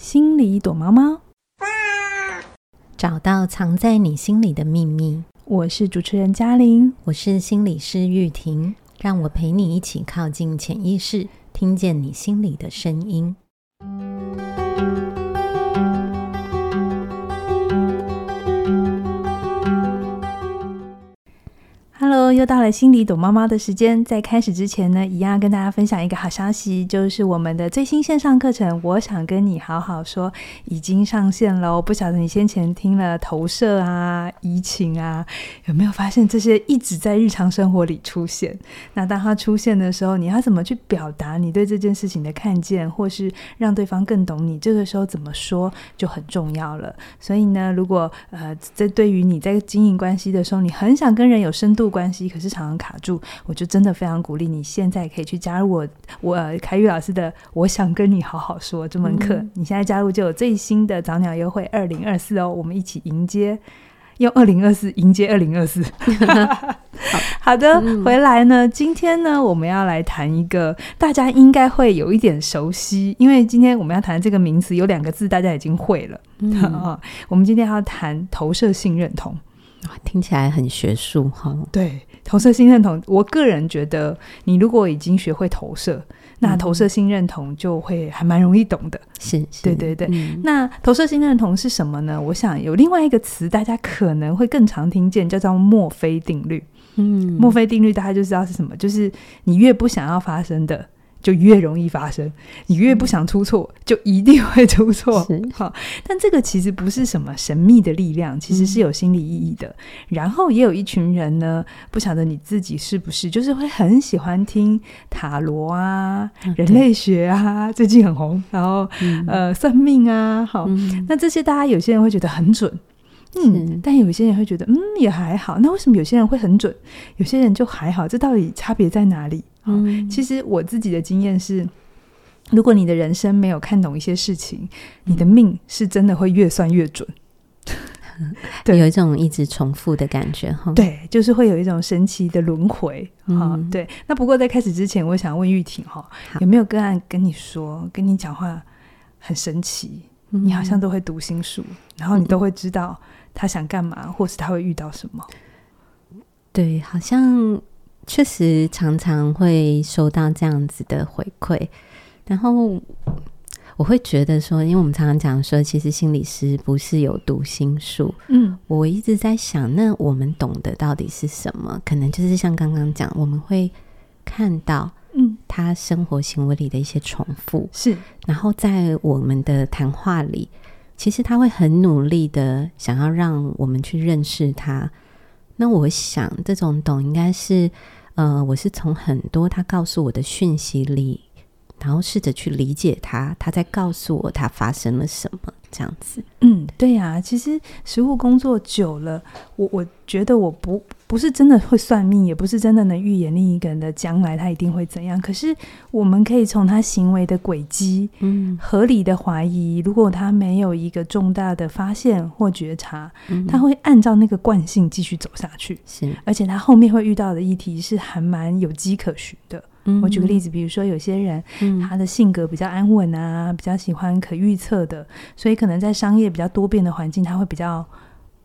心里躲猫猫，找到藏在你心里的秘密。我是主持人嘉玲，我是心理师玉婷，让我陪你一起靠近潜意识，听见你心里的声音。又到了心里躲猫猫的时间。在开始之前呢，一样跟大家分享一个好消息，就是我们的最新线上课程《我想跟你好好说》已经上线了。不晓得你先前听了投射啊、移情啊，有没有发现这些一直在日常生活里出现？那当它出现的时候，你要怎么去表达你对这件事情的看见，或是让对方更懂你？这个时候怎么说就很重要了。所以呢，如果呃，在对于你在经营关系的时候，你很想跟人有深度关系，可是常常卡住，我就真的非常鼓励你，现在可以去加入我，我凯宇老师的《我想跟你好好说》这门课。嗯、你现在加入就有最新的早鸟优惠二零二四哦，我们一起迎接，用二零二四迎接二零二四。好的，嗯、回来呢，今天呢，我们要来谈一个大家应该会有一点熟悉，因为今天我们要谈的这个名词有两个字，大家已经会了。嗯、我们今天要谈投射性认同。听起来很学术哈。对，投射性认同，我个人觉得，你如果已经学会投射，那投射性认同就会还蛮容易懂的。是、嗯，对对对。嗯、那投射性认同是什么呢？我想有另外一个词，大家可能会更常听见，叫做墨菲定律。嗯，墨菲定律大家就知道是什么，就是你越不想要发生的。就越容易发生，你越不想出错，就一定会出错。好，但这个其实不是什么神秘的力量，其实是有心理意义的。嗯、然后也有一群人呢，不晓得你自己是不是，就是会很喜欢听塔罗啊、嗯、人类学啊，最近很红。然后、嗯、呃，算命啊，好，嗯、那这些大家有些人会觉得很准，嗯，但有一些人会觉得嗯也还好。那为什么有些人会很准，有些人就还好？这到底差别在哪里？嗯，其实我自己的经验是，如果你的人生没有看懂一些事情，你的命是真的会越算越准。对，有一种一直重复的感觉哈。对，就是会有一种神奇的轮回哈。嗯、对，那不过在开始之前，我想问玉婷哈，好有没有个案跟你说，跟你讲话很神奇，嗯、你好像都会读心术，然后你都会知道他想干嘛，或是他会遇到什么？对，好像。确实常常会收到这样子的回馈，然后我会觉得说，因为我们常常讲说，其实心理师不是有读心术，嗯，我一直在想，那我们懂得到底是什么？可能就是像刚刚讲，我们会看到，嗯，他生活行为里的一些重复，是，然后在我们的谈话里，其实他会很努力的想要让我们去认识他。那我想，这种懂应该是。呃，我是从很多他告诉我的讯息里，然后试着去理解他，他在告诉我他发生了什么，这样子。嗯，对呀、啊，其实实务工作久了，我我觉得我不。不是真的会算命，也不是真的能预言另一个人的将来，他一定会怎样。可是我们可以从他行为的轨迹，嗯，合理的怀疑，如果他没有一个重大的发现或觉察，嗯、他会按照那个惯性继续走下去。是，而且他后面会遇到的议题是还蛮有迹可循的。嗯、我举个例子，比如说有些人，嗯、他的性格比较安稳啊，比较喜欢可预测的，所以可能在商业比较多变的环境，他会比较。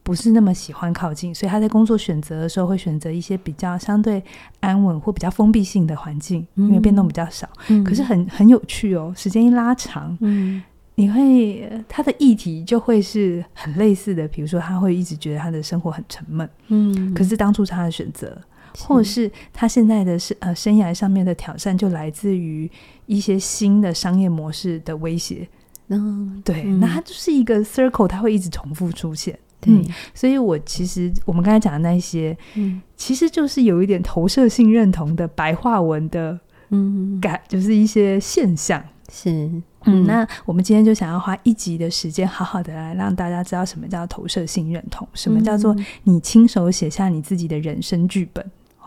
不是那么喜欢靠近，所以他在工作选择的时候会选择一些比较相对安稳或比较封闭性的环境，嗯、因为变动比较少。嗯、可是很很有趣哦，时间一拉长，嗯、你会他的议题就会是很类似的。比如说，他会一直觉得他的生活很沉闷，嗯，可是当初他的选择，是或是他现在的是呃生涯上面的挑战，就来自于一些新的商业模式的威胁。嗯，对，嗯、那它就是一个 circle，它会一直重复出现。嗯，所以我其实我们刚才讲的那些，嗯，其实就是有一点投射性认同的白话文的，嗯，感就是一些现象，是，嗯，嗯，那我们今天就想要花一集的时间，好好的来让大家知道什么叫投射性认同，什么叫做你亲手写下你自己的人生剧本，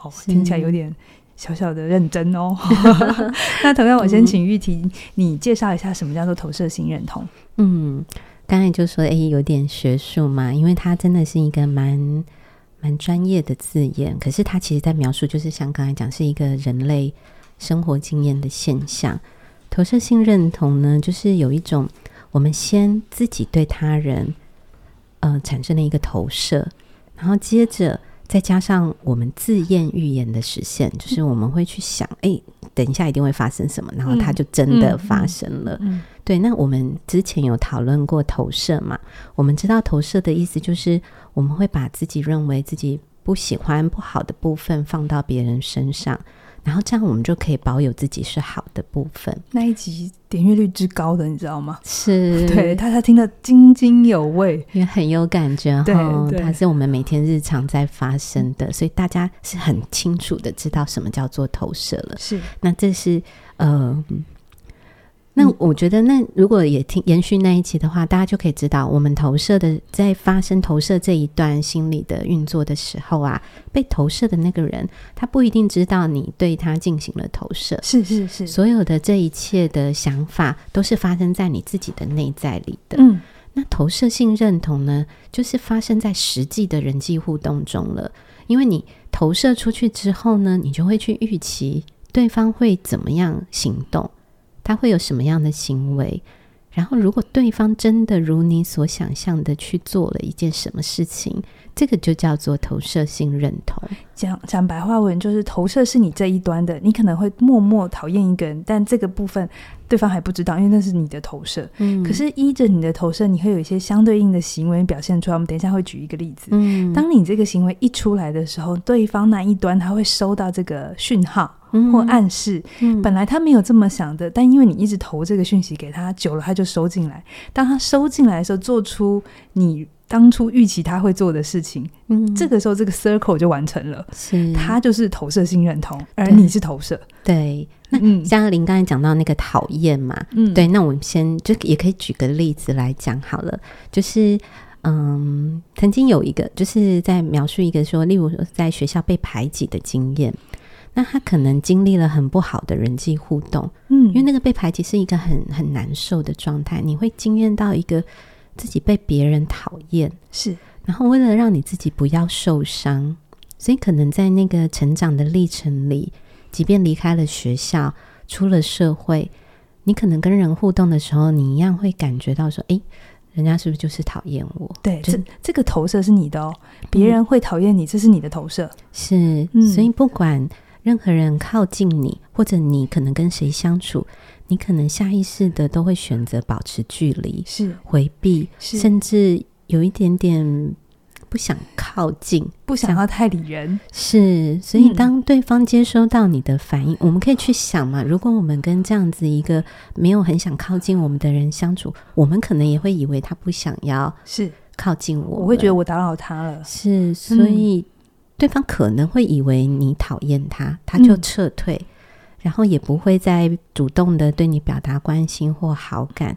哦，听起来有点小小的认真哦。那同样，我先请玉婷，你介绍一下什么叫做投射性认同，嗯。刚才就说，哎，有点学术嘛，因为它真的是一个蛮蛮专业的字眼。可是它其实在描述，就是像刚才讲，是一个人类生活经验的现象。投射性认同呢，就是有一种我们先自己对他人，呃，产生了一个投射，然后接着再加上我们自验预言的实现，就是我们会去想，哎、欸，等一下一定会发生什么，然后它就真的发生了。嗯嗯嗯、对，那我们之前有讨论过投射嘛？我们知道投射的意思就是，我们会把自己认为自己不喜欢、不好的部分放到别人身上。然后这样，我们就可以保有自己是好的部分。那一集点阅率之高的，你知道吗？是，对，大家听得津津有味，也很有感觉。对，对，它是我们每天日常在发生的，所以大家是很清楚的知道什么叫做投射了。是，那这是呃。那我觉得，那如果也听延续那一期的话，大家就可以知道，我们投射的在发生投射这一段心理的运作的时候啊，被投射的那个人，他不一定知道你对他进行了投射。是是是，所有的这一切的想法都是发生在你自己的内在里的。嗯，那投射性认同呢，就是发生在实际的人际互动中了。因为你投射出去之后呢，你就会去预期对方会怎么样行动。他会有什么样的行为？然后，如果对方真的如你所想象的去做了一件什么事情，这个就叫做投射性认同。讲讲白话文，就是投射是你这一端的，你可能会默默讨厌一个人，但这个部分对方还不知道，因为那是你的投射。嗯，可是依着你的投射，你会有一些相对应的行为表现出来。我们等一下会举一个例子。嗯，当你这个行为一出来的时候，对方那一端他会收到这个讯号。或暗示，嗯，本来他没有这么想的，但因为你一直投这个讯息给他，久了他就收进来。当他收进来的时候，做出你当初预期他会做的事情，嗯，这个时候这个 circle 就完成了。是，他就是投射性认同，而你是投射。对，那嘉玲刚才讲到那个讨厌嘛，嗯，对，那我们先就也可以举个例子来讲好了，就是嗯，曾经有一个就是在描述一个说，例如说在学校被排挤的经验。那他可能经历了很不好的人际互动，嗯，因为那个被排挤是一个很很难受的状态，你会经验到一个自己被别人讨厌，是，然后为了让你自己不要受伤，所以可能在那个成长的历程里，即便离开了学校，出了社会，你可能跟人互动的时候，你一样会感觉到说，诶，人家是不是就是讨厌我？对，这这个投射是你的哦，别人会讨厌你，这是你的投射，是，嗯，所以不管。任何人靠近你，或者你可能跟谁相处，你可能下意识的都会选择保持距离，是回避，是甚至有一点点不想靠近，不想要太理人。是，所以当对方接收到你的反应，嗯，我们可以去想嘛，如果我们跟这样子一个没有很想靠近我们的人相处，我们可能也会以为他不想要是靠近我，我会觉得我打扰他了。是，所以。嗯对方可能会以为你讨厌他，他就撤退，嗯，然后也不会再主动的对你表达关心或好感，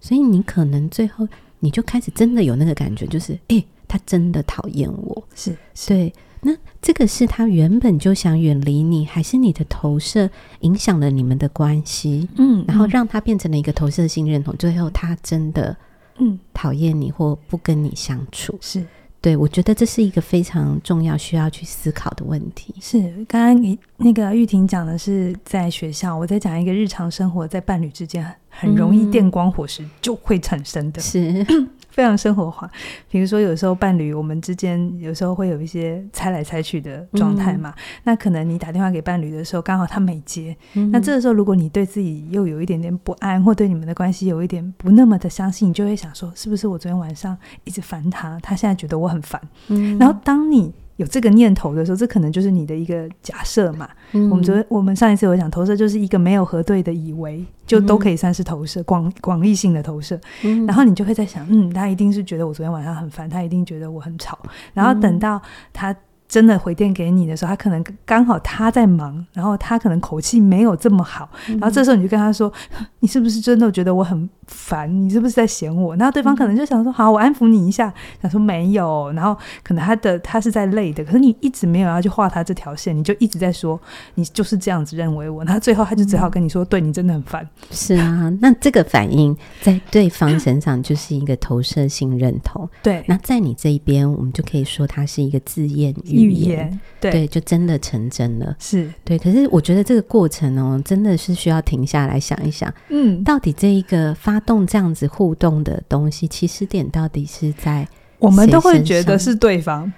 所以你可能最后你就开始真的有那个感觉，就是诶，他真的讨厌我，是，是对。那这个是他原本就想远离你，还是你的投射影响了你们的关系？嗯，然后让他变成了一个投射性认同，最后他真的嗯讨厌你或不跟你相处，是。对，我觉得这是一个非常重要、需要去思考的问题。是，刚刚你那个玉婷讲的是在学校，我在讲一个日常生活，在伴侣之间很容易电光火石就会产生的，是。非常生活化，比如说有时候伴侣我们之间有时候会有一些猜来猜去的状态嘛，嗯，那可能你打电话给伴侣的时候，刚好他没接，嗯，那这个时候如果你对自己又有一点点不安，或对你们的关系有一点不那么的相信，你就会想说，是不是我昨天晚上一直烦他，他现在觉得我很烦，嗯，然后当你。有这个念头的时候，这可能就是你的一个假设嘛。嗯、我们昨天我们上一次有讲投射，就是一个没有核对的以为，就都可以算是投射，广广义性的投射。嗯、然后你就会在想，嗯，他一定是觉得我昨天晚上很烦，他一定觉得我很吵。然后等到他。真的回电给你的时候，他可能刚好他在忙，然后他可能口气没有这么好，然后这时候你就跟他说：“嗯、你是不是真的觉得我很烦？你是不是在嫌我？”然后对方可能就想说：“好，我安抚你一下。”想说没有，然后可能他的他是在累的，可是你一直没有要去画他这条线，你就一直在说你就是这样子认为我，然后最后他就只好跟你说：“嗯、对你真的很烦。”是啊，那这个反应在对方身上就是一个投射性认同。对，那在你这一边，我们就可以说他是一个自验预预言，对，对，就真的成真了。是。对，可是我觉得这个过程哦，真的是需要停下来想一想，嗯，到底这一个发动这样子互动的东西，起始点到底是在我们都会觉得是对方，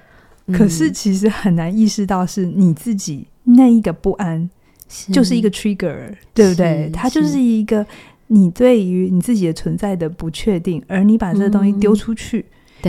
嗯、可是其实很难意识到是你自己那一个不安，是。就是一个 trigger，对不对？它就是。一个你对于你自己的存在的不确定，而你把这个东西丢出去。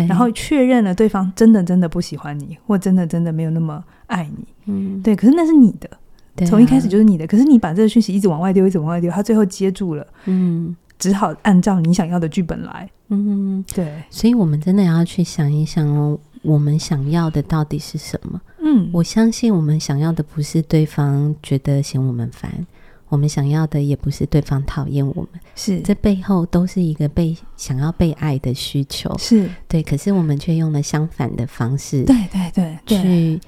然后确认了对方真的真的不喜欢你，或真的真的没有那么爱你。嗯，对。可是那是你的，对啊，从一开始就是你的。可是你把这个讯息一直往外丢，一直往外丢，他最后接住了。嗯，只好按照你想要的剧本来。嗯，对。所以我们真的要去想一想哦，我们想要的到底是什么？嗯，我相信我们想要的不是对方觉得嫌我们烦。我们想要的也不是对方讨厌我们，是这背后都是一个被想要被爱的需求，是对。可是我们却用了相反的方式，对对对，去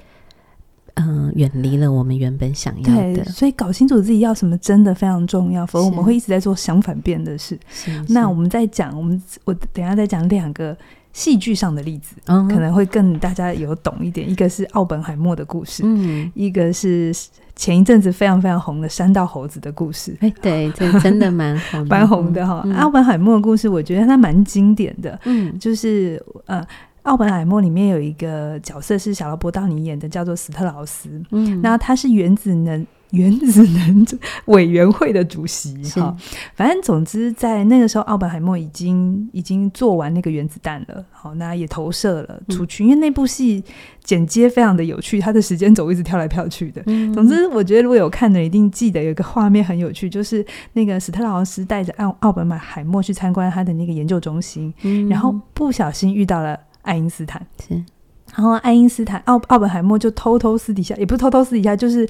嗯远离了我们原本想要的。所以搞清楚自己要什么真的非常重要，否则我们会一直在做相反变的事。那我们再讲，我们我等一下再讲两个戏剧上的例子，嗯，可能会更大家有懂一点。一个是奥本海默的故事，嗯，一个是。前一阵子非常非常红的山道猴子的故事，哎，对，这真的蛮红，蛮红的哈。奥本海默的故事，我觉得它蛮经典的，嗯，就是呃，奥本海默里面有一个角色是小劳勃道尼演的，叫做斯特劳斯，嗯，那他是原子能。原子能委员会的主席哈，反正总之在那个时候，奥本海默已经已经做完那个原子弹了，好，那也投射了出去。因为那部戏剪接非常的有趣，它的时间轴一直跳来跳去的。总之，我觉得如果有看的，一定记得有一个画面很有趣，就是那个史特劳斯带着奥奥本海默去参观他的那个研究中心，然后不小心遇到了爱因斯坦，是，然后爱因斯坦奥奥本海默就偷偷私底下，也不是偷偷私底下，就是。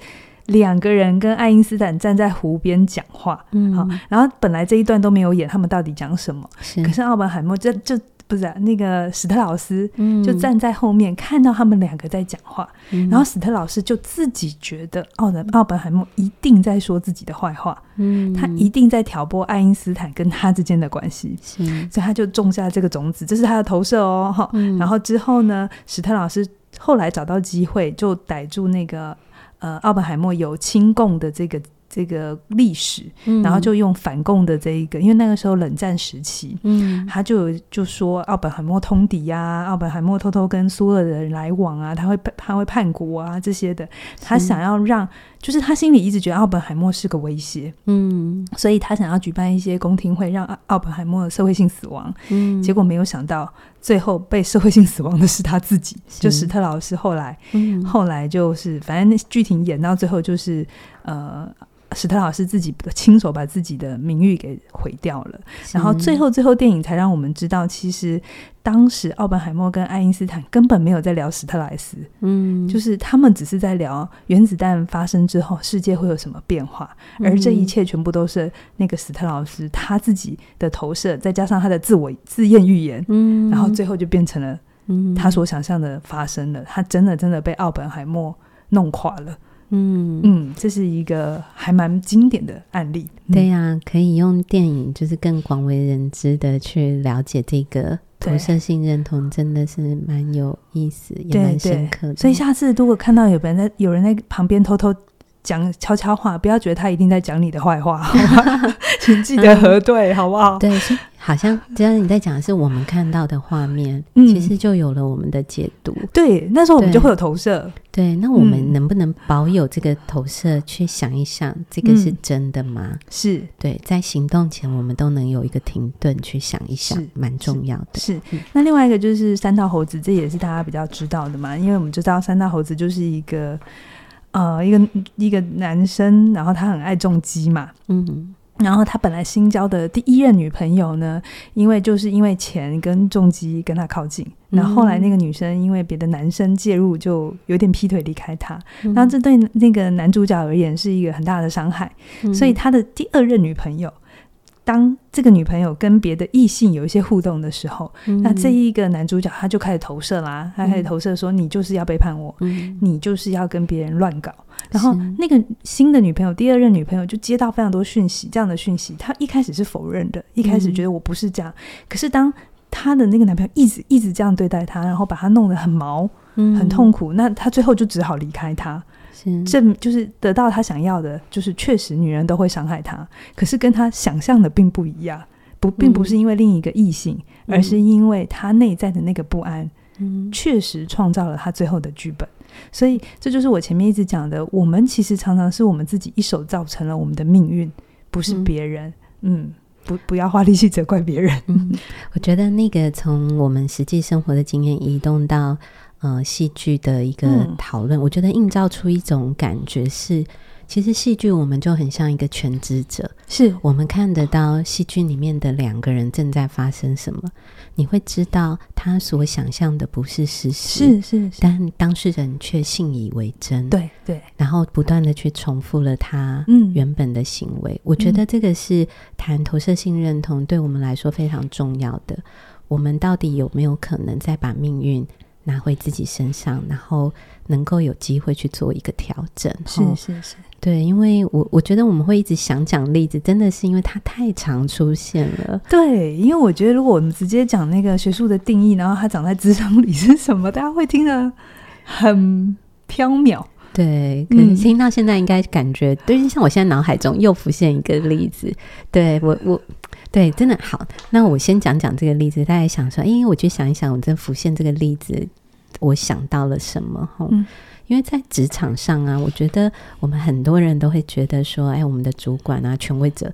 两个人跟爱因斯坦站在湖边讲话，嗯，好，然后本来这一段都没有演，他们到底讲什么？是，可是奥本海默就就不是、啊、那个史特老师，就站在后面、嗯、看到他们两个在讲话，嗯、然后史特老师就自己觉得奥本奥本海默一定在说自己的坏话，嗯，他一定在挑拨爱因斯坦跟他之间的关系，是，所以他就种下这个种子，这是他的投射哦，哈、嗯，然后之后呢，史特老师后来找到机会就逮住那个。呃，奥本海默有亲共的这个这个历史，嗯、然后就用反共的这一个，因为那个时候冷战时期，嗯，他就就说奥本海默通敌呀、啊，奥本海默偷偷跟苏俄的人来往啊，他会他会叛国啊这些的，他想要让，就是他心里一直觉得奥本海默是个威胁，嗯，所以他想要举办一些公听会，让奥奥本海默的社会性死亡，嗯，结果没有想到。最后被社会性死亡的是他自己，就史特劳斯。后来，嗯、后来就是，反正那剧情演到最后，就是呃，史特老师自己亲手把自己的名誉给毁掉了。然后最后，最后电影才让我们知道，其实。当时奥本海默跟爱因斯坦根本没有在聊史特莱斯，嗯，就是他们只是在聊原子弹发生之后世界会有什么变化，而这一切全部都是那个史特老师他自己的投射，再加上他的自我自验预言，嗯，然后最后就变成了他所想象的发生了，他真的真的被奥本海默弄垮了，嗯。嗯，这是一个还蛮经典的案例，对呀，可以用电影就是更广为人知的去了解这个。投射性认同真的是蛮有意思，也蛮深刻的。所以下次如果看到有人在有人在旁边偷偷讲悄悄话，不要觉得他一定在讲你的坏话，好吧？请记得核对，好不好？对。好像只要你在讲的是我们看到的画面，嗯，其实就有了我们的解读。对，那时候我们就会有投射。对，那我们能不能保有这个投射，去想一想，这个是真的吗？是对，在行动前，我们都能有一个停顿，去想一想，蛮重要的。是。那另外一个就是三道猴子，这也是大家比较知道的嘛，因为我们知道三道猴子就是一个呃，一个一个男生，然后他很爱重机嘛，嗯。然后他本来新交的第一任女朋友呢，因为就是因为钱跟重击跟他靠近，然后后来那个女生因为别的男生介入，就有点劈腿离开他。然后这对那个男主角而言是一个很大的伤害，所以他的第二任女朋友。当这个女朋友跟别的异性有一些互动的时候，嗯、那这一个男主角他就开始投射啦，他开始投射说：“你就是要背叛我，嗯、你就是要跟别人乱搞。”然后那个新的女朋友，第二任女朋友就接到非常多讯息，这样的讯息，她一开始是否认的，一开始觉得我不是这样。嗯、可是当她的那个男朋友一直一直这样对待她，然后把她弄得很毛，嗯、很痛苦，那他最后就只好离开他。这就是得到他想要的，就是确实女人都会伤害他，可是跟他想象的并不一样，不，并不是因为另一个异性，嗯、而是因为他内在的那个不安，嗯，确实创造了他最后的剧本。所以这就是我前面一直讲的，我们其实常常是我们自己一手造成了我们的命运，不是别人。嗯，嗯，不，不要花力气责怪别人。嗯，我觉得那个从我们实际生活的经验移动到。呃，戏剧的一个讨论，嗯、我觉得映照出一种感觉是，其实戏剧我们就很像一个全知者，是。我们看得到戏剧里面的两个人正在发生什么，你会知道他所想象的不是事实，是是，是，但当事人却信以为真，对对，然后不断的去重复了他原本的行为，嗯、我觉得这个是谈投射性认同对我们来说非常重要的，我们到底有没有可能再把命运拿回自己身上，然后能够有机会去做一个调整，是是是，对，因为我我觉得我们会一直想讲例子，真的是因为它太常出现了。对，因为我觉得如果我们直接讲那个学术的定义，然后它长在职场里是什么，大家会听得很飘渺。对，可是听到现在应该感觉，嗯、对，像我现在脑海中又浮现一个例子，对我我。对，真的好。那我先讲讲这个例子，大家想说，因为我就想一想，我这浮现这个例子，我想到了什么？嗯，因为在职场上啊，我觉得我们很多人都会觉得说，哎，我们的主管啊、权威者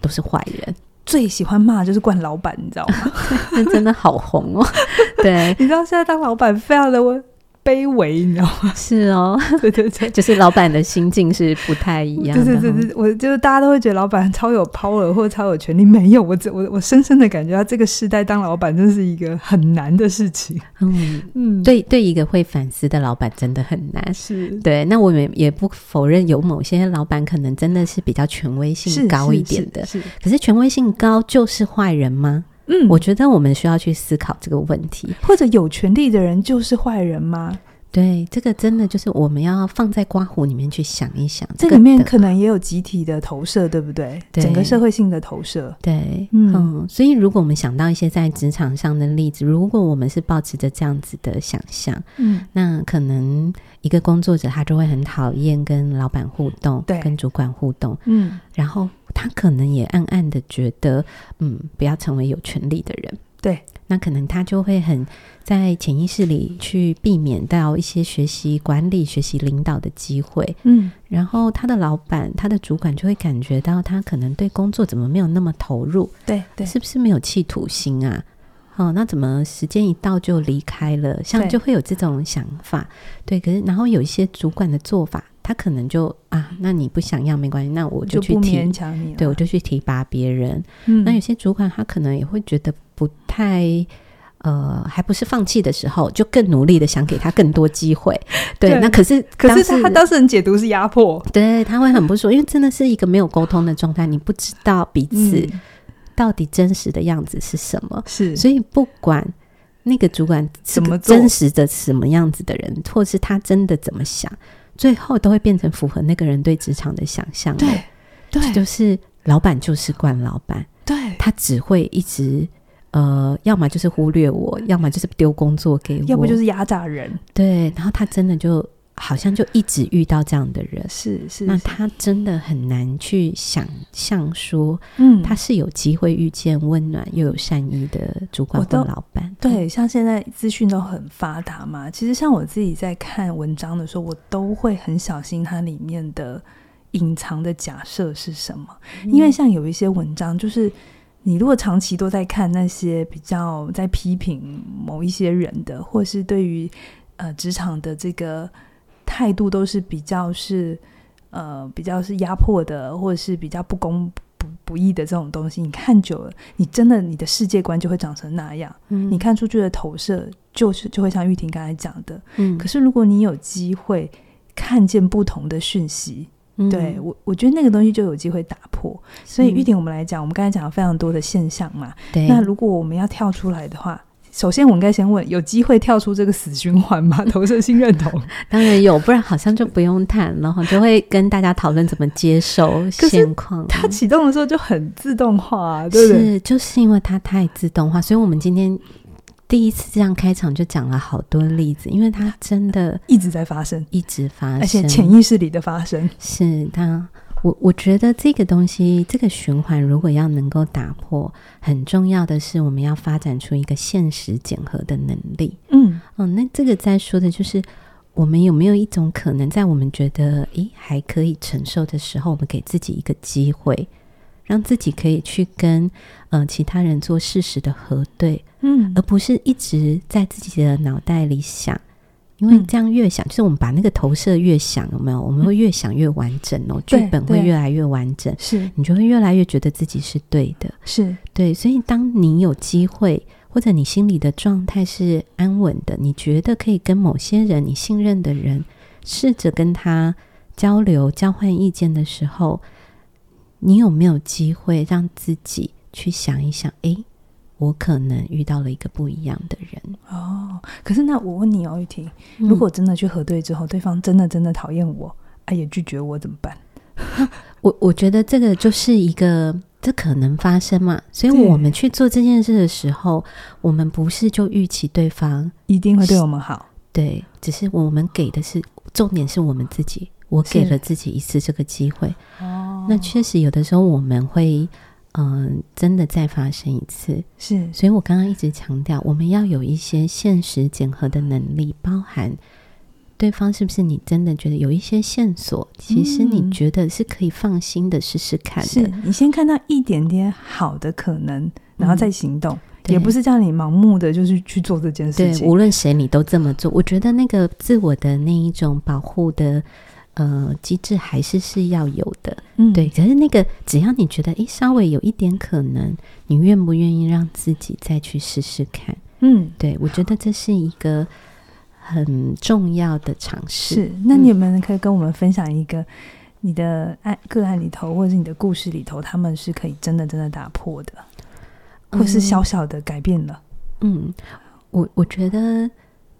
都是坏人，最喜欢骂就是惯老板，你知道吗？那真的好红哦。对，你知道现在当老板非常的我。卑微，你知道吗？是哦，对对对，就是老板的心境是不太一样的。对对对，我就是大家都会觉得老板超有 power 或者超有权利，没有，我我我深深的感觉到这个时代当老板真是一个很难的事情。嗯嗯，对对，一个会反思的老板真的很难。是对，那我们也不否认有某些老板可能真的是比较权威性高一点的。是，是，是，是，可是权威性高就是坏人吗？嗯，我觉得我们需要去思考这个问题，或者有权利的人就是坏人吗？对，这个真的就是我们要放在刮胡里面去想一想，这里面可能也有集体的投射，对不对？对，整个社会性的投射。对，嗯，嗯，所以如果我们想到一些在职场上的例子，如果我们是保持着这样子的想象，嗯，那可能一个工作者他就会很讨厌跟老板互动，对，跟主管互动，嗯，然后他可能也暗暗的觉得，嗯，不要成为有权利的人，对。那可能他就会很在潜意识里去避免到一些学习管理、学习领导的机会，嗯，然后他的老板、他的主管就会感觉到他可能对工作怎么没有那么投入，对对，是不是没有企图心啊？哦，那怎么时间一到就离开了？像就会有这种想法，对，对。可是然后有一些主管的做法，他可能就啊，那你不想要没关系，那我就去提，勉强你，对，我就去提拔别人。嗯，那有些主管他可能也会觉得。不太呃，还不是放弃的时候，就更努力的想给他更多机会。对，对那可是可是他当事人解读是压迫，对，他会很不舒服，因为真的是一个没有沟通的状态，你不知道彼此到底真实的样子是什么。是、嗯，所以不管那个主管怎么真实的什么样子的人，或是他真的怎么想，最后都会变成符合那个人对职场的想象。对，对，就是老板就是惯老板，对他只会一直。呃，要么就是忽略我，要么就是丢工作给我，要不就是压榨人。对，然后他真的就好像就一直遇到这样的人，是是，是。那他真的很难去想象说，嗯，他是有机会遇见温暖又有善意的主管或老板。对，像现在资讯都很发达嘛，其实像我自己在看文章的时候，我都会很小心它里面的隐藏的假设是什么，嗯，因为像有一些文章就是。你如果长期都在看那些比较在批评某一些人的，或是对于呃职场的这个态度都是比较是呃比较是压迫的，或者是比较不公不不义的这种东西，你看久了，你真的你的世界观就会长成那样。嗯，你看出去的投射就是就会像玉婷刚才讲的。嗯，可是如果你有机会看见不同的讯息。对我，我觉得那个东西就有机会打破。所以玉婷，我们来讲，我们刚才讲了非常多的现象嘛。对。那如果我们要跳出来的话，首先我们应该先问：有机会跳出这个死循环吗？投射性认同，当然有，不然好像就不用谈，然后就会跟大家讨论怎么接受现况。它启动的时候就很自动化，对不对？是，就是因为它太自动化，所以我们今天第一次这样开场就讲了好多例子，因为它真的一直在发生，一直发生，而且潜意识里的发生是它。我我觉得这个东西，这个循环如果要能够打破，很重要的是我们要发展出一个现实检核的能力。嗯嗯，那这个在说的就是，我们有没有一种可能，在我们觉得诶还可以承受的时候，我们给自己一个机会，让自己可以去跟呃其他人做事实的核对，嗯，而不是一直在自己的脑袋里想。因为这样越想，就是我们把那个投射越想，有没有？我们会越想越完整哦，剧本会越来越完整，是你就会越来越觉得自己是对的，是对。所以，当你有机会，或者你心里的状态是安稳的，你觉得可以跟某些人你信任的人，试着跟他交流、交换意见的时候，你有没有机会让自己去想一想？诶。我可能遇到了一个不一样的人哦。可是那我问你哦，玉婷，嗯、如果真的去核对之后，对方真的真的讨厌我，啊，也拒绝我怎么办？我我觉得这个就是一个，这可能发生嘛。所以我们去做这件事的时候，我们不是就预期对方一定会对我们好，对，只是我们给的是重点是我们自己，我给了自己一次这个机会。哦，那确实有的时候我们会。嗯，真的再发生一次是，所以我刚刚一直强调，我们要有一些现实检核的能力，包含对方是不是你真的觉得有一些线索，其实你觉得是可以放心的试试看的。是你先看到一点点好的可能，然后再行动，嗯、也不是叫你盲目的就是去做这件事情。对，无论谁你都这么做，我觉得那个自我的那一种保护的。呃，机制还是是要有的，嗯，对。可是那个，只要你觉得，诶，稍微有一点可能，你愿不愿意让自己再去试试看？嗯，对，我觉得这是一个很重要的尝试。是，那你们可以跟我们分享一个你的案个案里头，或者是你的故事里头，他们是可以真的真的打破的，或是小小的改变了。嗯，我我觉得。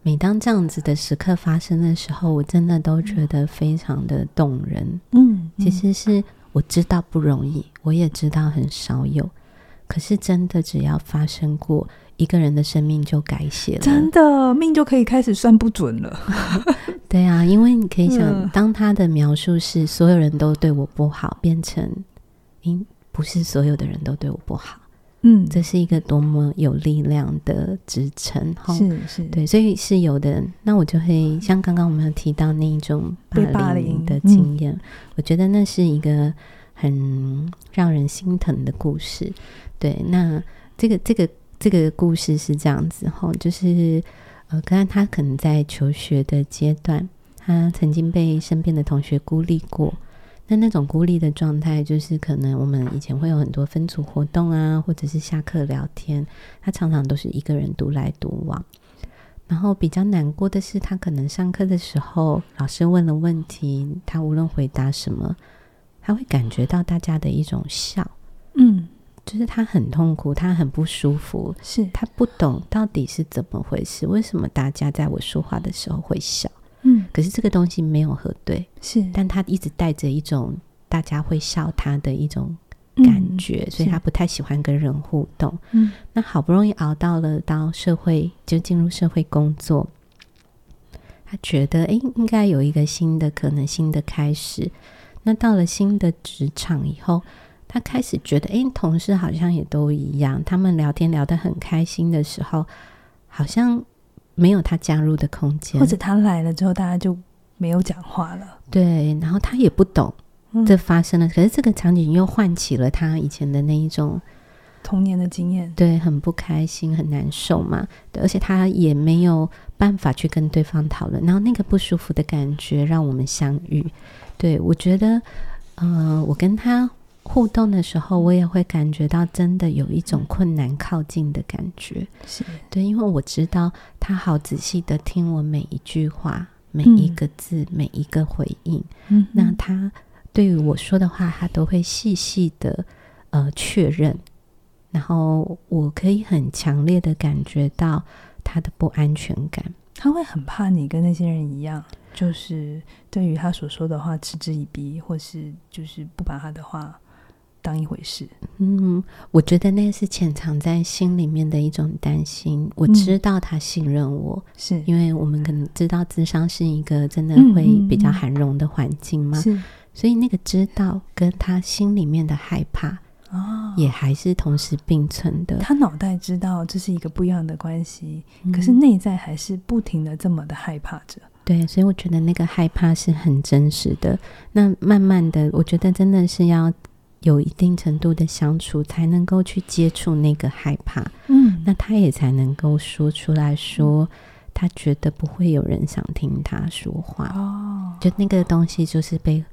每当这样子的时刻发生的时候，我真的都觉得非常的动人。嗯，其实是我知道不容易，我也知道很少有，可是真的只要发生过，一个人的生命就改写了，真的命就可以开始算不准了。对啊，因为你可以想，当他的描述是所有人都对我不好，变成，因不是所有的人都对我不好。嗯，这是一个多么有力量的支撑，是是，对，所以是有的。那我就会像刚刚我们有提到那一种霸凌的经验，我觉得那是一个很让人心疼的故事。对，那这个这个这个故事是这样子哈，就是呃，刚刚他可能在求学的阶段，他曾经被身边的同学孤立过。那那种孤立的状态，就是可能我们以前会有很多分组活动啊，或者是下课聊天，他常常都是一个人独来独往。然后比较难过的是，他可能上课的时候，老师问了问题，他无论回答什么，他会感觉到大家的一种笑，嗯，就是他很痛苦，他很不舒服，是他不懂到底是怎么回事，为什么大家在我说话的时候会笑。嗯，可是这个东西没有核对，是，但他一直带着一种大家会笑他的一种感觉，嗯、所以他不太喜欢跟人互动。嗯，那好不容易熬到了到社会，就进入社会工作，他觉得诶，应该有一个新的可能，新的开始。那到了新的职场以后，他开始觉得，诶，同事好像也都一样，他们聊天聊得很开心的时候，好像。没有他加入的空间，或者他来了之后，大家就没有讲话了。对，然后他也不懂这发生了，嗯、可是这个场景又唤起了他以前的那一种童年的经验，对，很不开心，很难受嘛。对，而且他也没有办法去跟对方讨论，然后那个不舒服的感觉让我们相遇。对，我觉得，呃，我跟他。互动的时候，我也会感觉到真的有一种困难靠近的感觉。是对，因为我知道他好仔细的听我每一句话、每一个字、嗯、每一个回应。嗯，那他对于我说的话，他都会细细的呃确认，然后我可以很强烈的感觉到他的不安全感。他会很怕你跟那些人一样，就是对于他所说的话嗤之以鼻，或是就是不把他的话。当一回事。嗯，我觉得那是潜藏在心里面的一种担心。我知道他信任我，嗯、是因为我们可能知道智商是一个真的会比较含容的环境嘛，是，所以那个知道跟他心里面的害怕。哦，也还是同时并存的。他脑袋知道这是一个不一样的关系，嗯、可是内在还是不停的这么的害怕着。对，所以我觉得那个害怕是很真实的。那慢慢的，我觉得真的是要有一定程度的相处，才能够去接触那个害怕。嗯，那他也才能够说出来说，嗯、他觉得不会有人想听他说话。哦，就那个东西就是被。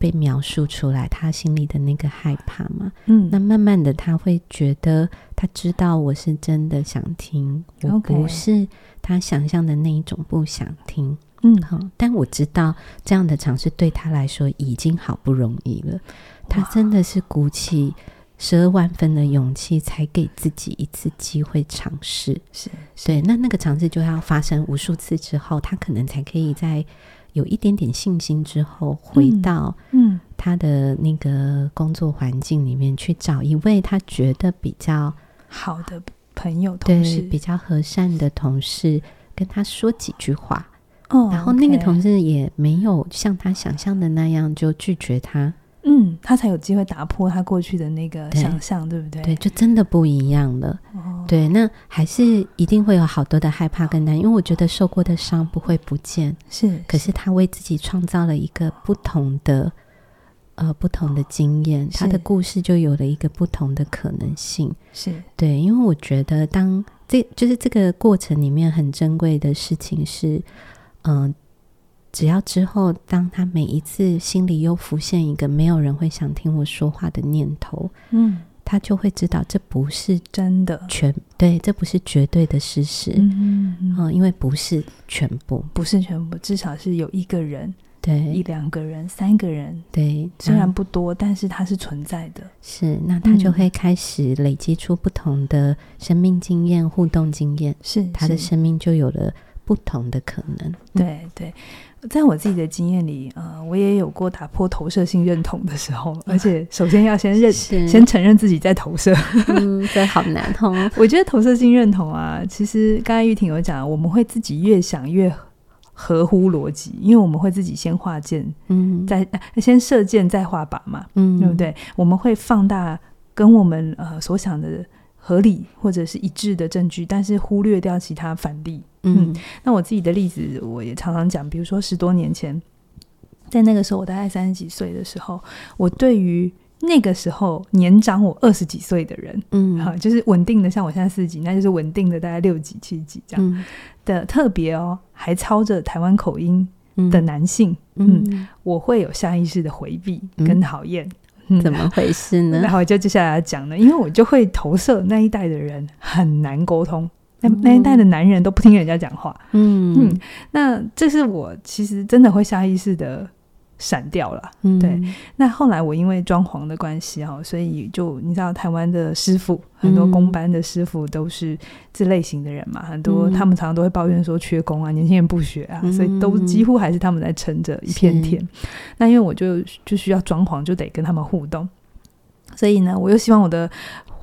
被描述出来，他心里的那个害怕嘛，嗯，那慢慢的他会觉得，他知道我是真的想听，我不是他想象的那一种不想听，嗯，好，但我知道这样的尝试对他来说已经好不容易了，他真的是鼓起十二万分的勇气，才给自己一次机会尝试，是，是对，那那个尝试就要发生无数次之后，他可能才可以在。有一点点信心之后，回到嗯他的那个工作环境里面去找一位他觉得比较好的朋友同事，比较和善的同事，跟他说几句话。哦，然后那个同事也没有像他想象的那样就拒绝他。嗯，他才有机会打破他过去的那个想象，对，对不对？对，就真的不一样了。哦，对，那还是一定会有好多的害怕跟难，因为我觉得受过的伤不会不见，是。可是他为自己创造了一个不同的，呃，不同的经验，他的故事就有了一个不同的可能性。是对，因为我觉得当这就是这个过程里面很珍贵的事情是，嗯、呃。只要之后，当他每一次心里又浮现一个没有人会想听我说话的念头，嗯，他就会知道这不是真的。全对，这不是绝对的事实，嗯嗯，嗯，嗯，因为不是全部，不是全部，至少是有一个人，对，一两个人，三个人，对，虽然不多，但是它是存在的，是，那他就会开始累积出不同的生命经验、互动经验，是，他的生命就有了不同的可能，对对。在我自己的经验里，呃，我也有过打破投射性认同的时候，而且首先要先认，先承认自己在投射，嗯，这好难哦。我觉得投射性认同啊，其实刚才玉婷有讲，我们会自己越想越合乎逻辑，因为我们会自己先画箭，嗯，再先射箭再画靶嘛，嗯，对不对？我们会放大跟我们呃所想的合理或者是一致的证据，但是忽略掉其他反例。嗯，那我自己的例子，我也常常讲，比如说十多年前，在那个时候，我大概三十几岁的时候，我对于那个时候年长我二十几岁的人，嗯，哈，就是稳定的，像我现在四十几，那就是稳定的，大概六级、七级这样、嗯、的特别哦，还操着台湾口音的男性，嗯，嗯，我会有下意识的回避跟讨厌，嗯、怎么回事呢？然后就接下来讲呢，因为我就会投射那一代的人很难沟通。那那一代的男人都不听人家讲话，嗯嗯，那这是我其实真的会下意识的闪掉了，嗯，对。那后来我因为装潢的关系哈，所以就你知道台湾的师傅很多工班的师傅都是这类型的人嘛，很多他们常常都会抱怨说缺工啊，年轻人不学啊，所以都几乎还是他们在撑着一片天。那因为我就就需要装潢，就得跟他们互动，所以呢，我又希望我的。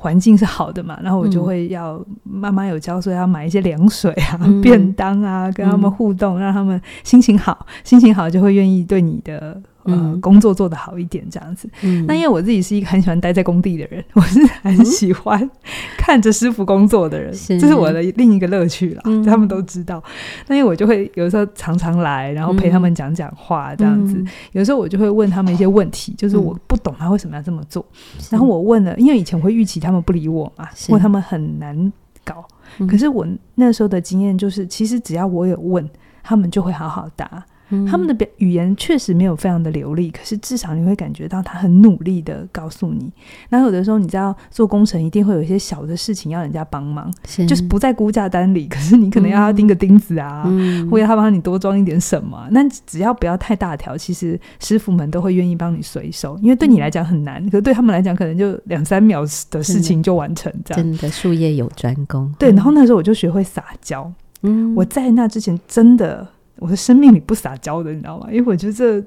环境是好的嘛，然后我就会要妈妈有教，所以要买一些凉水啊、嗯、便当啊，跟他们互动，嗯、让他们心情好，心情好就会愿意对你的。嗯，工作做得好一点这样子。嗯，那因为我自己是一个很喜欢待在工地的人，我是很喜欢看着师傅工作的人，是这是我的另一个乐趣啦。嗯、他们都知道。那因为我就会有时候常常来，然后陪他们讲讲话这样子。嗯、有时候我就会问他们一些问题，就是我不懂他为什么要这么做。嗯、然后我问了，因为以前我会预期他们不理我嘛，是问他们很难搞。嗯、可是我那时候的经验就是，其实只要我有问，他们就会好好答。他们的表语言确实没有非常的流利，可是至少你会感觉到他很努力的告诉你。然后有的时候你知道做工程一定会有一些小的事情要人家帮忙，是就是不在估价单里，可是你可能要他钉个钉子啊，嗯、或者他帮你多装一点什么。那只要不要太大条，其实师傅们都会愿意帮你随手，因为对你来讲很难，可是对他们来讲可能就两三秒的事情就完成。这样真的术业有专攻。对，然后那时候我就学会撒娇。嗯，我在那之前真的。我的生命里不撒娇的，你知道吗？因为我觉得这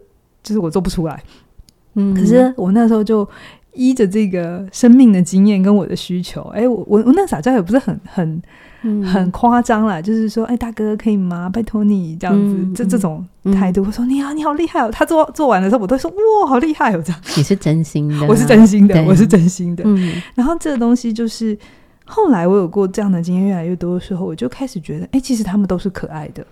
就是我做不出来。嗯，可是我那时候就依着这个生命的经验跟我的需求，哎，我我我那撒娇也不是很很、嗯、很夸张啦，就是说，哎，大哥可以吗？拜托你这样子，嗯、这这种态度，我、嗯、说你好，你好厉害哦。他做做完的时候，我都说哇，好厉害哦，这样。你是真心的，我是真心的，我是真心的。嗯、然后这个东西就是后来我有过这样的经验越来越多的时候，我就开始觉得，哎，其实他们都是可爱的。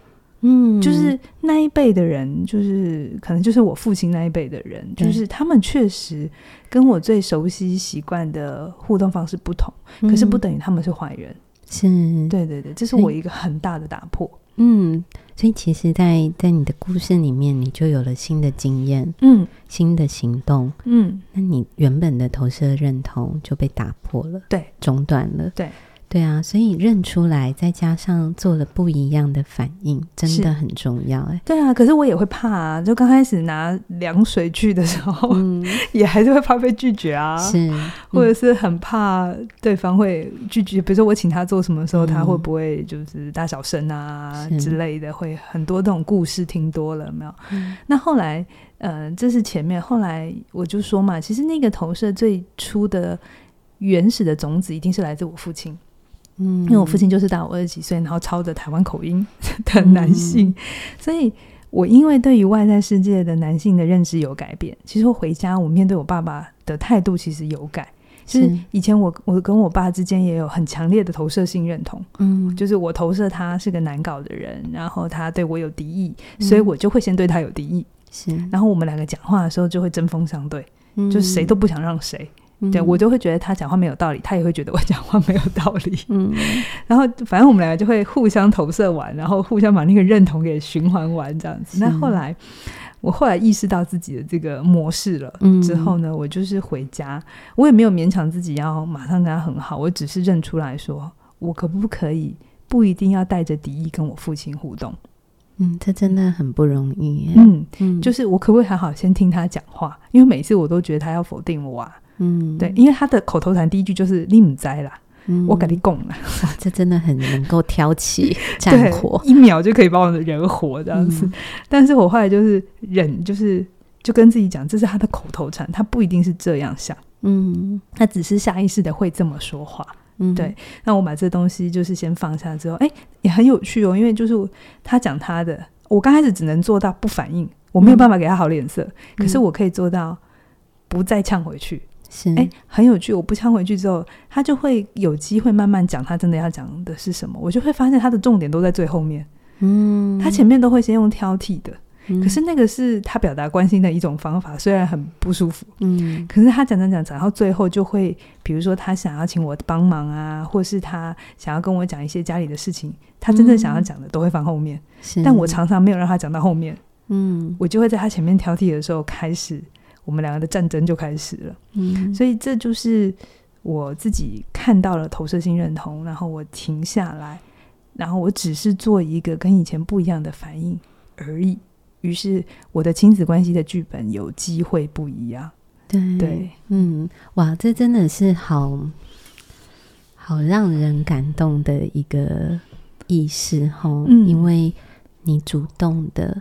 嗯，就是那一辈的人，就是可能就是我父亲那一辈的人，就是他们确实跟我最熟悉习惯的互动方式不同，嗯、可是不等于他们是坏人。是，对对对，这是我一个很大的打破。嗯，所以其实在，在在你的故事里面，你就有了新的经验，嗯，新的行动，嗯，那你原本的投射认同就被打破了，对，中断了，对。对啊，所以认出来，再加上做了不一样的反应，真的很重要哎。对啊，可是我也会怕啊。就刚开始拿凉水去的时候，嗯、也还是会怕被拒绝啊。是，嗯、或者是很怕对方会拒绝。比如说我请他做什么时候，他会不会就是大小声啊之类的？会很多这种故事听多了没有？嗯、那后来，呃，这是前面。后来我就说嘛，其实那个投射最初的原始的种子，一定是来自我父亲。嗯，因为我父亲就是大我二十几岁，然后操着台湾口音 的男性，嗯、所以我因为对于外在世界的男性的认知有改变。其实我回家，我面对我爸爸的态度其实有改。是以前我我跟我爸之间也有很强烈的投射性认同，嗯，就是我投射他是个难搞的人，然后他对我有敌意，所以我就会先对他有敌意。是，然后我们两个讲话的时候就会针锋相对，嗯、就是谁都不想让谁。对，我就会觉得他讲话没有道理，他也会觉得我讲话没有道理。嗯，然后反正我们两个就会互相投射完，然后互相把那个认同给循环完这样子。那后来，我后来意识到自己的这个模式了之后呢，我就是回家，我也没有勉强自己要马上跟他很好，我只是认出来说，我可不可以不一定要带着敌意跟我父亲互动？嗯，这真的很不容易。嗯嗯，就是我可不可以好好先听他讲话？因为每次我都觉得他要否定我啊。嗯，对，因为他的口头禅第一句就是“你唔知啦”，嗯、我跟你讲了，哇，这真的很能够挑起 战火，一秒就可以把我的人活这样子。嗯、但是我后来就是忍，就是就跟自己讲，这是他的口头禅，他不一定是这样想，嗯，他只是下意识的会这么说话，嗯，对。那我把这东西就是先放下之后，哎，也很有趣哦，因为就是他讲他的，我刚开始只能做到不反应，我没有办法给他好脸色，嗯、可是我可以做到不再呛回去。是，哎，很有趣。我不呛回去之后，他就会有机会慢慢讲他真的要讲的是什么。我就会发现他的重点都在最后面。嗯，他前面都会先用挑剔的，嗯、可是那个是他表达关心的一种方法，虽然很不舒服。嗯，可是他讲讲讲讲，然后最后就会，比如说他想要请我帮忙啊，或是他想要跟我讲一些家里的事情，他真正想要讲的都会放后面。是，但我常常没有让他讲到后面。嗯，我就会在他前面挑剔的时候开始。我们两个的战争就开始了，嗯，所以这就是我自己看到了投射性认同，然后我停下来，然后我只是做一个跟以前不一样的反应而已。于是我的亲子关系的剧本有机会不一样。对，对，嗯，哇，这真的是好好让人感动的一个意识哈，嗯，因为你主动的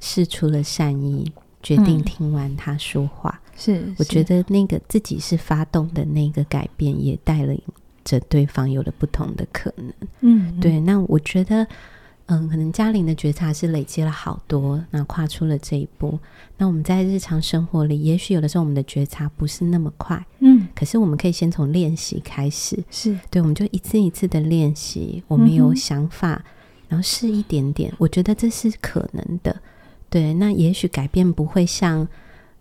释出了善意。决定听完他说话，嗯、是我觉得那个自己是发动的那个改变，也带领着对方有了不同的可能。嗯，对。那我觉得，嗯，可能嘉玲的觉察是累积了好多，那跨出了这一步。那我们在日常生活里，也许有的时候我们的觉察不是那么快，嗯，可是我们可以先从练习开始，是对，我们就一次一次的练习。我们有想法，嗯、然后试一点点，我觉得这是可能的。对，那也许改变不会像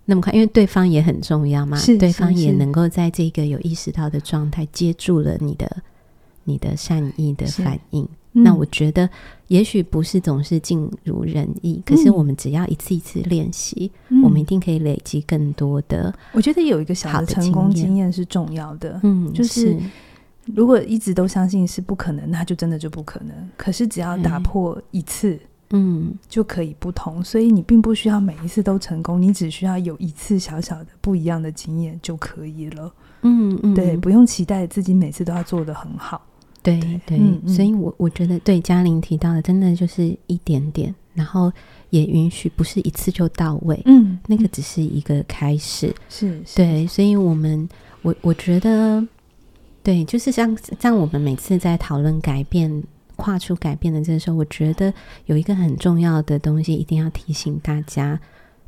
那么快，因为对方也很重要嘛。是，对方也能够在这个有意识到的状态接住了你的、你的善意的反应。嗯、那我觉得，也许不是总是尽如人意，嗯、可是我们只要一次一次练习，嗯、我们一定可以累积更多的。我觉得有一个小的成功经验是重要的。嗯，就是如果一直都相信是不可能，那就真的就不可能。可是只要打破一次。嗯，就可以不同，所以你并不需要每一次都成功，你只需要有一次小小的不一样的经验就可以了。嗯嗯，对，不用期待自己每次都要做的很好。对对，对嗯、所以我我觉得对嘉玲提到的，真的就是一点点，然后也允许不是一次就到位，嗯，那个只是一个开始，是，是对，所以我们我我觉得，对，就是像像我们每次在讨论改变、跨出改变的这个时候，我觉得有一个很重要的东西一定要提醒大家。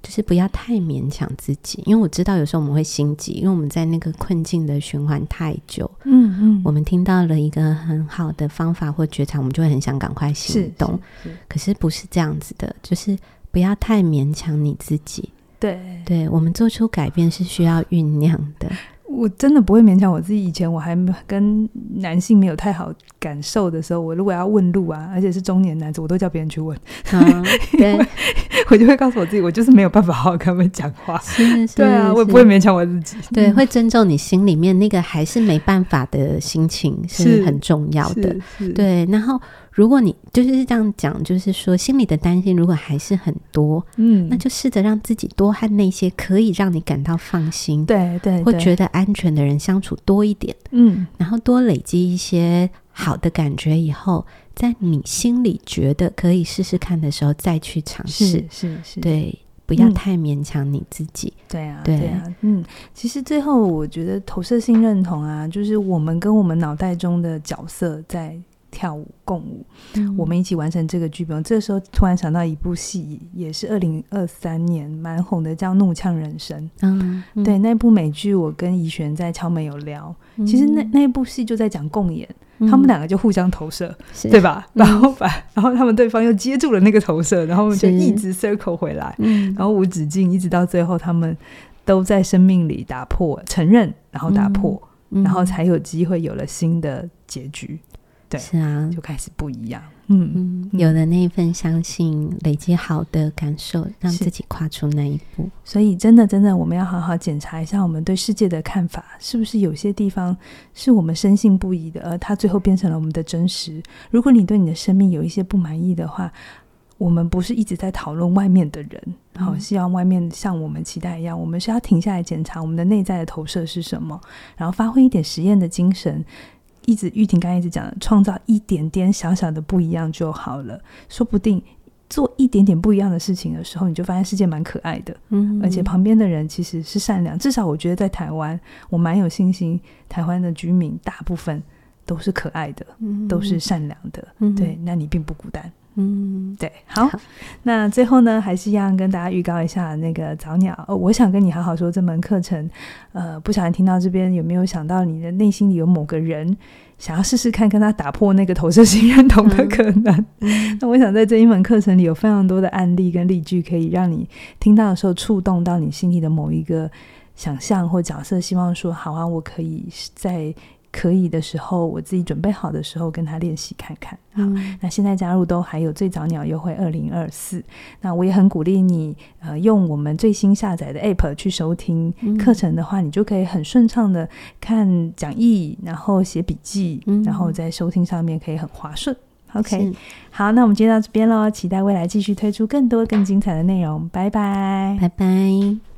就是不要太勉强自己，因为我知道有时候我们会心急，因为我们在那个困境的循环太久。嗯嗯，我们听到了一个很好的方法或觉察，我们就会很想赶快行动。是，是，是，可是不是这样子的，就是不要太勉强你自己。对，对，我们做出改变是需要酝酿的。我真的不会勉强我自己。以前我还跟男性没有太好感受的时候，我如果要问路啊，而且是中年男子，我都叫别人去问。嗯、对，我就会告诉我自己，我就是没有办法好好跟他们讲话。是是是，对啊，我也不会勉强我自己。对，会尊重你心里面那个还是没办法的心情是很重要的。对，然后。如果你就是这样讲，就是说心里的担心如果还是很多，嗯，那就试着让自己多和那些可以让你感到放心，对对，会觉得安全的人相处多一点，嗯，然后多累积一些好的感觉以后，在你心里觉得可以试试看的时候，再去尝试，是是是，对，不要太勉强你自己，嗯、对啊，对啊，嗯，其实最后我觉得投射性认同啊，就是我们跟我们脑袋中的角色在。跳舞共舞，嗯，我们一起完成这个剧本。这个时候突然想到一部戏，也是二零二三年蛮红的，叫《怒呛人生》。嗯，嗯，对，那部美剧，我跟怡璇在敲门有聊。嗯、其实那那部戏就在讲共演，嗯，他们两个就互相投射，对吧？然后把，然后他们对方又接住了那个投射，然后就一直 circle 回来，然后无止境，一直到最后，他们都在生命里打破承认，然后打破，嗯，然后才有机会有了新的结局。对，是啊，就开始不一样。嗯嗯，有了那一份相信，累积好的感受，让自己跨出那一步。所以，真的，真的，我们要好好检查一下我们对世界的看法，是不是有些地方是我们深信不疑的，而它最后变成了我们的真实。如果你对你的生命有一些不满意的话，我们不是一直在讨论外面的人，好，希望外面像我们期待一样，我们是要停下来检查我们的内在的投射是什么，然后发挥一点实验的精神。一直玉婷刚才一直讲的，创造一点点小小的不一样就好了。说不定做一点点不一样的事情的时候，你就发现世界蛮可爱的。嗯，而且旁边的人其实是善良。至少我觉得在台湾，我蛮有信心，台湾的居民大部分都是可爱的，都是善良的。对，那你并不孤单。嗯，对，好，好，那最后呢，还是一样跟大家预告一下那个早鸟哦。我想跟你好好说这门课程，呃，不小心听到这边，有没有想到你的内心里有某个人，想要试试看跟他打破那个投射性认同的可能？嗯、那我想在这一门课程里有非常多的案例跟例句，可以让你听到的时候触动到你心里的某一个想象或角色，希望说好啊，我可以在。可以的时候，我自己准备好的时候，跟他练习看看。好，嗯、那现在加入都还有最早鸟优惠二零二四。那我也很鼓励你，呃，用我们最新下载的 App 去收听课程的话，嗯、你就可以很顺畅的看讲义，然后写笔记，嗯、然后在收听上面可以很滑顺。OK，好，那我们今天到这边喽，期待未来继续推出更多更精彩的内容。拜拜，拜拜。